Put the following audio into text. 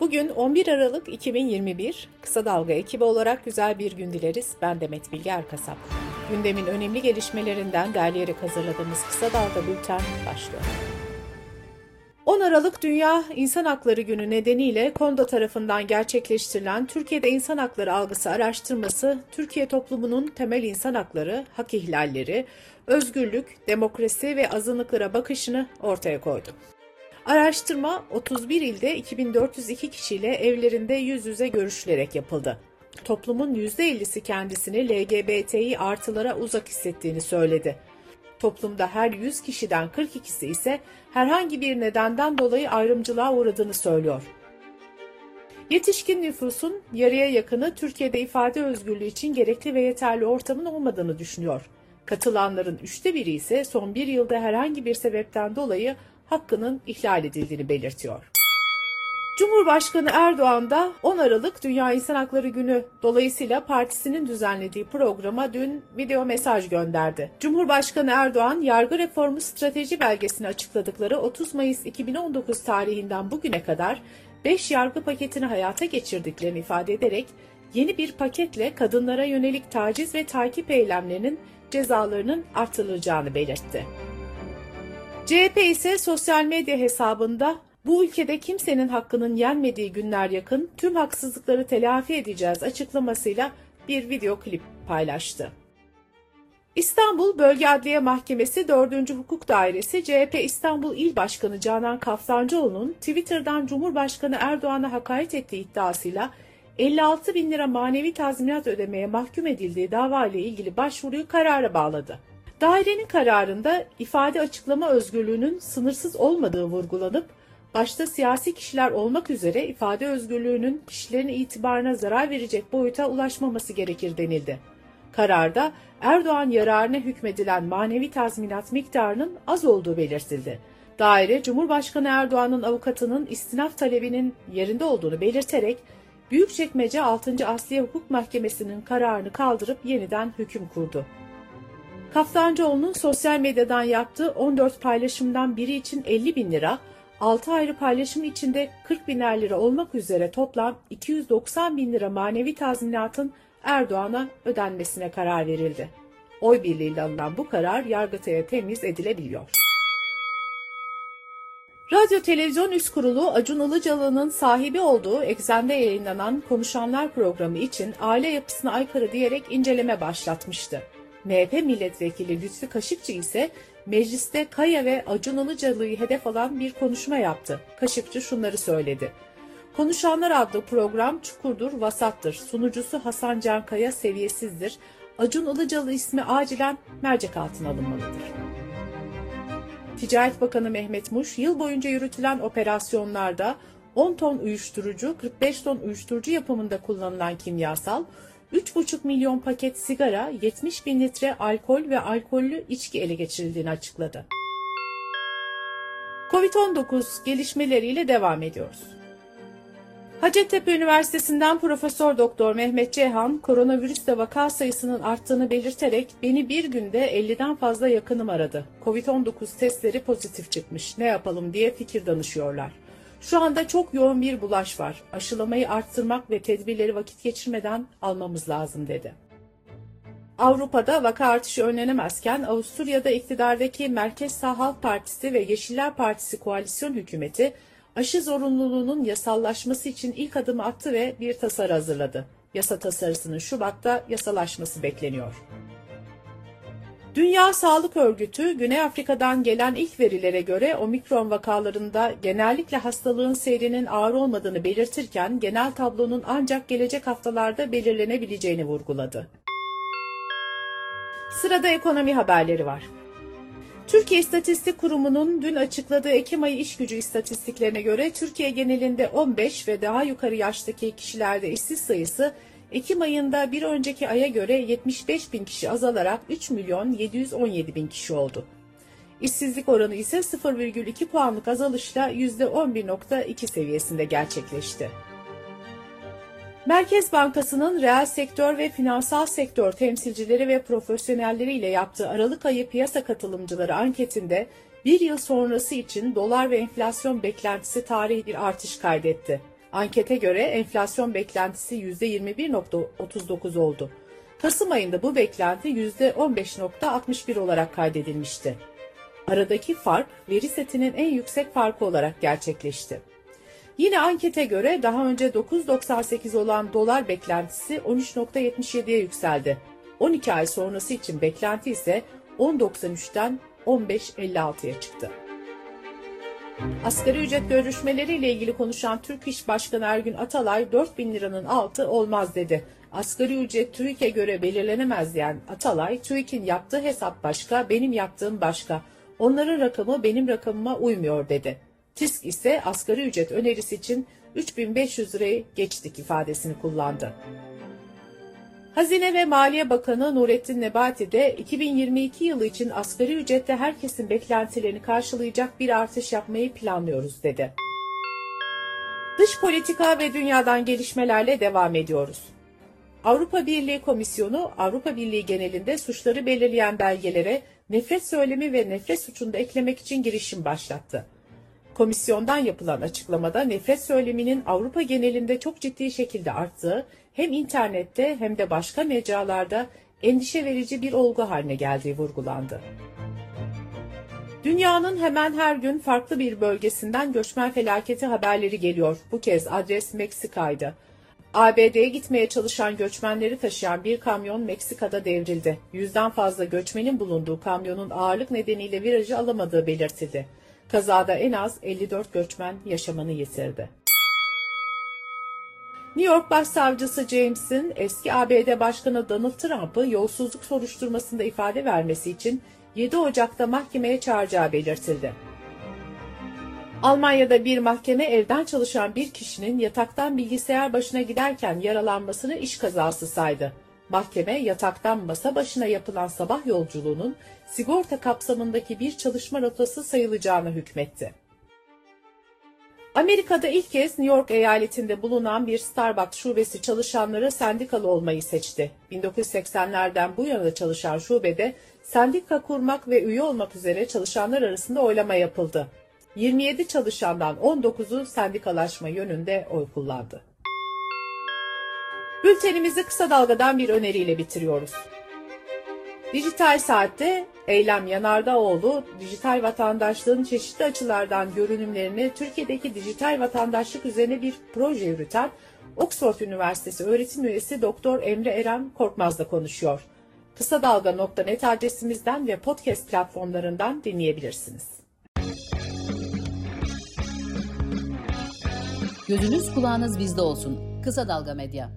Bugün 11 Aralık 2021. Kısa Dalga ekibi olarak güzel bir gün dileriz. Ben Demet Bilge Erkasap. Gündemin önemli gelişmelerinden derleyerek hazırladığımız Kısa Dalga Bülten başlıyor. 10 Aralık Dünya İnsan Hakları Günü nedeniyle KONDA tarafından gerçekleştirilen Türkiye'de İnsan Hakları Algısı Araştırması, Türkiye toplumunun temel insan hakları, hak ihlalleri, özgürlük, demokrasi ve azınlıklara bakışını ortaya koydu. Araştırma 31 ilde 2402 kişiyle evlerinde yüz yüze görüşülerek yapıldı. Toplumun %50'si kendisini LGBTİ artılara uzak hissettiğini söyledi. Toplumda her 100 kişiden 42'si ise herhangi bir nedenden dolayı ayrımcılığa uğradığını söylüyor. Yetişkin nüfusun yarıya yakını Türkiye'de ifade özgürlüğü için gerekli ve yeterli ortamın olmadığını düşünüyor. Katılanların üçte biri ise son bir yılda herhangi bir sebepten dolayı hakkının ihlal edildiğini belirtiyor. Cumhurbaşkanı Erdoğan da 10 Aralık Dünya İnsan Hakları Günü dolayısıyla partisinin düzenlediği programa dün video mesaj gönderdi. Cumhurbaşkanı Erdoğan, yargı reformu strateji belgesini açıkladıkları 30 Mayıs 2019 tarihinden bugüne kadar 5 yargı paketini hayata geçirdiklerini ifade ederek yeni bir paketle kadınlara yönelik taciz ve takip eylemlerinin cezalarının artırılacağını belirtti. CHP ise sosyal medya hesabında bu ülkede kimsenin hakkının yenmediği günler yakın, tüm haksızlıkları telafi edeceğiz açıklamasıyla bir video klip paylaştı. İstanbul Bölge Adliye Mahkemesi 4. Hukuk Dairesi CHP İstanbul İl Başkanı Canan Kaftancıoğlu'nun Twitter'dan Cumhurbaşkanı Erdoğan'a hakaret ettiği iddiasıyla 56 bin lira manevi tazminat ödemeye mahkum edildiği dava ile ilgili başvuruyu karara bağladı. Dairenin kararında ifade açıklama özgürlüğünün sınırsız olmadığı vurgulanıp, başta siyasi kişiler olmak üzere ifade özgürlüğünün kişilerin itibarına zarar verecek boyuta ulaşmaması gerekir denildi. Kararda Erdoğan yararına hükmedilen manevi tazminat miktarının az olduğu belirtildi. Daire, Cumhurbaşkanı Erdoğan'ın avukatının istinaf talebinin yerinde olduğunu belirterek, Büyükçekmece 6. Asliye Hukuk Mahkemesi'nin kararını kaldırıp yeniden hüküm kurdu. Kaftancıoğlu'nun sosyal medyadan yaptığı 14 paylaşımdan biri için 50 bin lira, 6 ayrı paylaşım içinde 40 biner lira olmak üzere toplam 290 bin lira manevi tazminatın Erdoğan'a ödenmesine karar verildi. Oy birliğiyle alınan bu karar Yargıtay'a temiz edilebiliyor. Radyo Televizyon Üst Kurulu Acun Ilıcalı'nın sahibi olduğu Eksen'de yayınlanan Konuşanlar programı için aile yapısına aykırı diyerek inceleme başlatmıştı. MHP milletvekili Lütfi Kaşıkçı ise mecliste Kaya ve Acun Ilıcalı'yı hedef alan bir konuşma yaptı. Kaşıkçı şunları söyledi. Konuşanlar adlı program çukurdur, vasattır. Sunucusu Hasan Can Kaya seviyesizdir. Acun Ilıcalı ismi acilen mercek altına alınmalıdır. Ticaret Bakanı Mehmet Muş, yıl boyunca yürütülen operasyonlarda 10 ton uyuşturucu, 45 ton uyuşturucu yapımında kullanılan kimyasal, 3,5 milyon paket sigara, 70 bin litre alkol ve alkollü içki ele geçirildiğini açıkladı. Covid-19 gelişmeleriyle devam ediyoruz. Hacettepe Üniversitesi'nden Profesör Doktor Mehmet Ceyhan, koronavirüste vaka sayısının arttığını belirterek beni bir günde 50'den fazla yakınım aradı. Covid-19 testleri pozitif çıkmış. Ne yapalım diye fikir danışıyorlar. Şu anda çok yoğun bir bulaş var. Aşılamayı arttırmak ve tedbirleri vakit geçirmeden almamız lazım dedi. Avrupa'da vaka artışı önlenemezken Avusturya'da iktidardaki Merkez Sağ Halk Partisi ve Yeşiller Partisi koalisyon hükümeti aşı zorunluluğunun yasallaşması için ilk adımı attı ve bir tasarı hazırladı. Yasa tasarısının Şubat'ta yasalaşması bekleniyor. Dünya Sağlık Örgütü, Güney Afrika'dan gelen ilk verilere göre omikron vakalarında genellikle hastalığın seyrinin ağır olmadığını belirtirken genel tablonun ancak gelecek haftalarda belirlenebileceğini vurguladı. Sırada ekonomi haberleri var. Türkiye İstatistik Kurumu'nun dün açıkladığı Ekim ayı iş gücü istatistiklerine göre Türkiye genelinde 15 ve daha yukarı yaştaki kişilerde işsiz sayısı Ekim ayında bir önceki aya göre 75 bin kişi azalarak 3 milyon 717 bin kişi oldu. İşsizlik oranı ise 0,2 puanlık azalışla %11.2 seviyesinde gerçekleşti. Merkez Bankası'nın reel sektör ve finansal sektör temsilcileri ve profesyonelleri ile yaptığı Aralık ayı piyasa katılımcıları anketinde bir yıl sonrası için dolar ve enflasyon beklentisi tarihi bir artış kaydetti. Ankete göre enflasyon beklentisi %21.39 oldu. Kasım ayında bu beklenti %15.61 olarak kaydedilmişti. Aradaki fark veri setinin en yüksek farkı olarak gerçekleşti. Yine ankete göre daha önce 9.98 olan dolar beklentisi 13.77'ye yükseldi. 12 ay sonrası için beklenti ise 10.93'ten 15.56'ya çıktı. Asgari ücret görüşmeleriyle ilgili konuşan Türk İş Başkanı Ergün Atalay 4 bin liranın altı olmaz dedi. Asgari ücret TÜİK'e göre belirlenemez diyen Atalay, TÜİK'in yaptığı hesap başka, benim yaptığım başka. Onların rakamı benim rakamıma uymuyor dedi. TİSK ise asgari ücret önerisi için 3500 lirayı geçtik ifadesini kullandı. Hazine ve Maliye Bakanı Nurettin Nebati de 2022 yılı için asgari ücrette herkesin beklentilerini karşılayacak bir artış yapmayı planlıyoruz dedi. Dış politika ve dünyadan gelişmelerle devam ediyoruz. Avrupa Birliği Komisyonu Avrupa Birliği genelinde suçları belirleyen belgelere nefret söylemi ve nefret suçunu eklemek için girişim başlattı. Komisyondan yapılan açıklamada nefret söyleminin Avrupa genelinde çok ciddi şekilde arttığı, hem internette hem de başka mecralarda endişe verici bir olgu haline geldiği vurgulandı. Dünyanın hemen her gün farklı bir bölgesinden göçmen felaketi haberleri geliyor. Bu kez adres Meksika'ydı. ABD'ye gitmeye çalışan göçmenleri taşıyan bir kamyon Meksika'da devrildi. Yüzden fazla göçmenin bulunduğu kamyonun ağırlık nedeniyle virajı alamadığı belirtildi. Kazada en az 54 göçmen yaşamını yitirdi. New York Başsavcısı James'in eski ABD Başkanı Donald Trump'ı yolsuzluk soruşturmasında ifade vermesi için 7 Ocak'ta mahkemeye çağıracağı belirtildi. Almanya'da bir mahkeme evden çalışan bir kişinin yataktan bilgisayar başına giderken yaralanmasını iş kazası saydı. Mahkeme yataktan masa başına yapılan sabah yolculuğunun sigorta kapsamındaki bir çalışma rotası sayılacağını hükmetti. Amerika'da ilk kez New York eyaletinde bulunan bir Starbucks şubesi çalışanları sendikalı olmayı seçti. 1980'lerden bu yana çalışan şubede sendika kurmak ve üye olmak üzere çalışanlar arasında oylama yapıldı. 27 çalışandan 19'u sendikalaşma yönünde oy kullandı. Bültenimizi kısa dalgadan bir öneriyle bitiriyoruz. Dijital Saat'te Eylem Yanardağoğlu, dijital vatandaşlığın çeşitli açılardan görünümlerini Türkiye'deki dijital vatandaşlık üzerine bir proje yürüten Oxford Üniversitesi öğretim üyesi Doktor Emre Eren Korkmaz'la konuşuyor. Kısa Dalga.net adresimizden ve podcast platformlarından dinleyebilirsiniz. Gözünüz kulağınız bizde olsun. Kısa Dalga Medya.